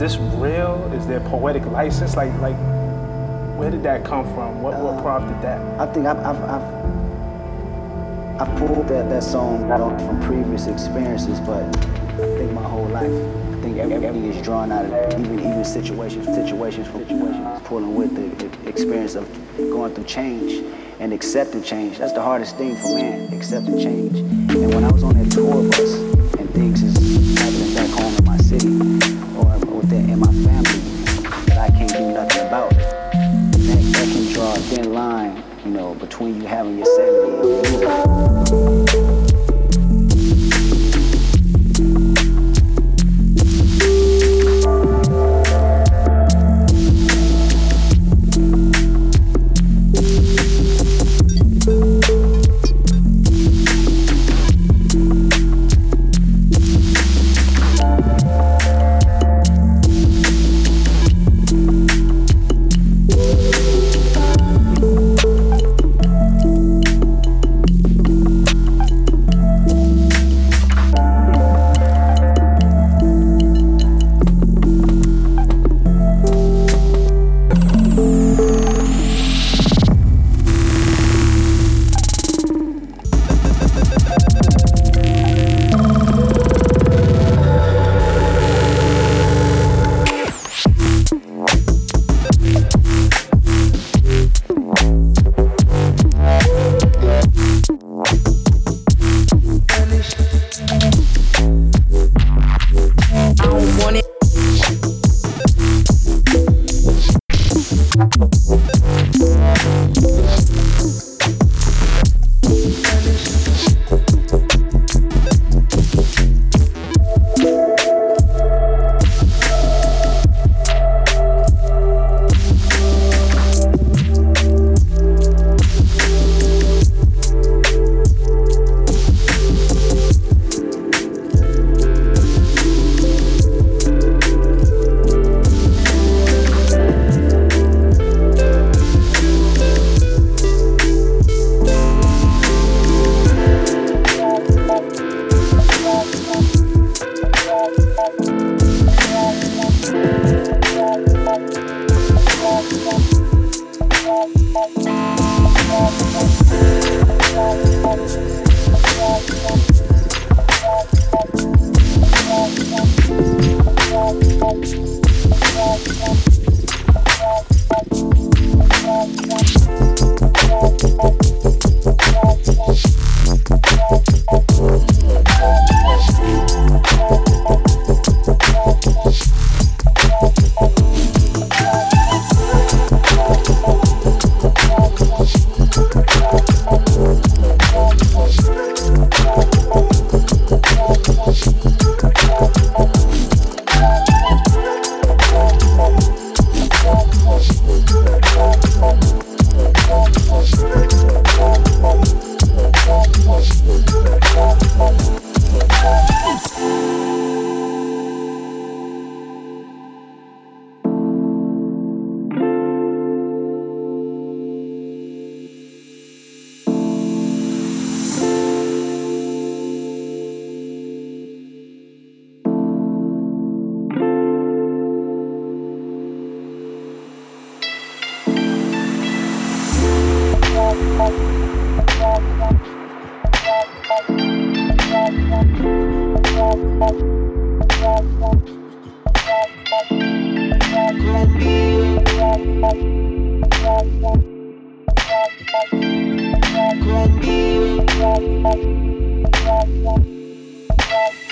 this real? Is there poetic license? Like, like, where did that come from? What, what uh, prompted that? I think I've, I've, I've, I've pulled that, that song from previous experiences, but I think my whole life. I think everything is drawn out of that. Even even situations, situations, from situations, pulling with the experience of going through change and accepting change. That's the hardest thing for man, accepting change. And when I was on that tour bus and things is happening back home in my city gente,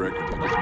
record.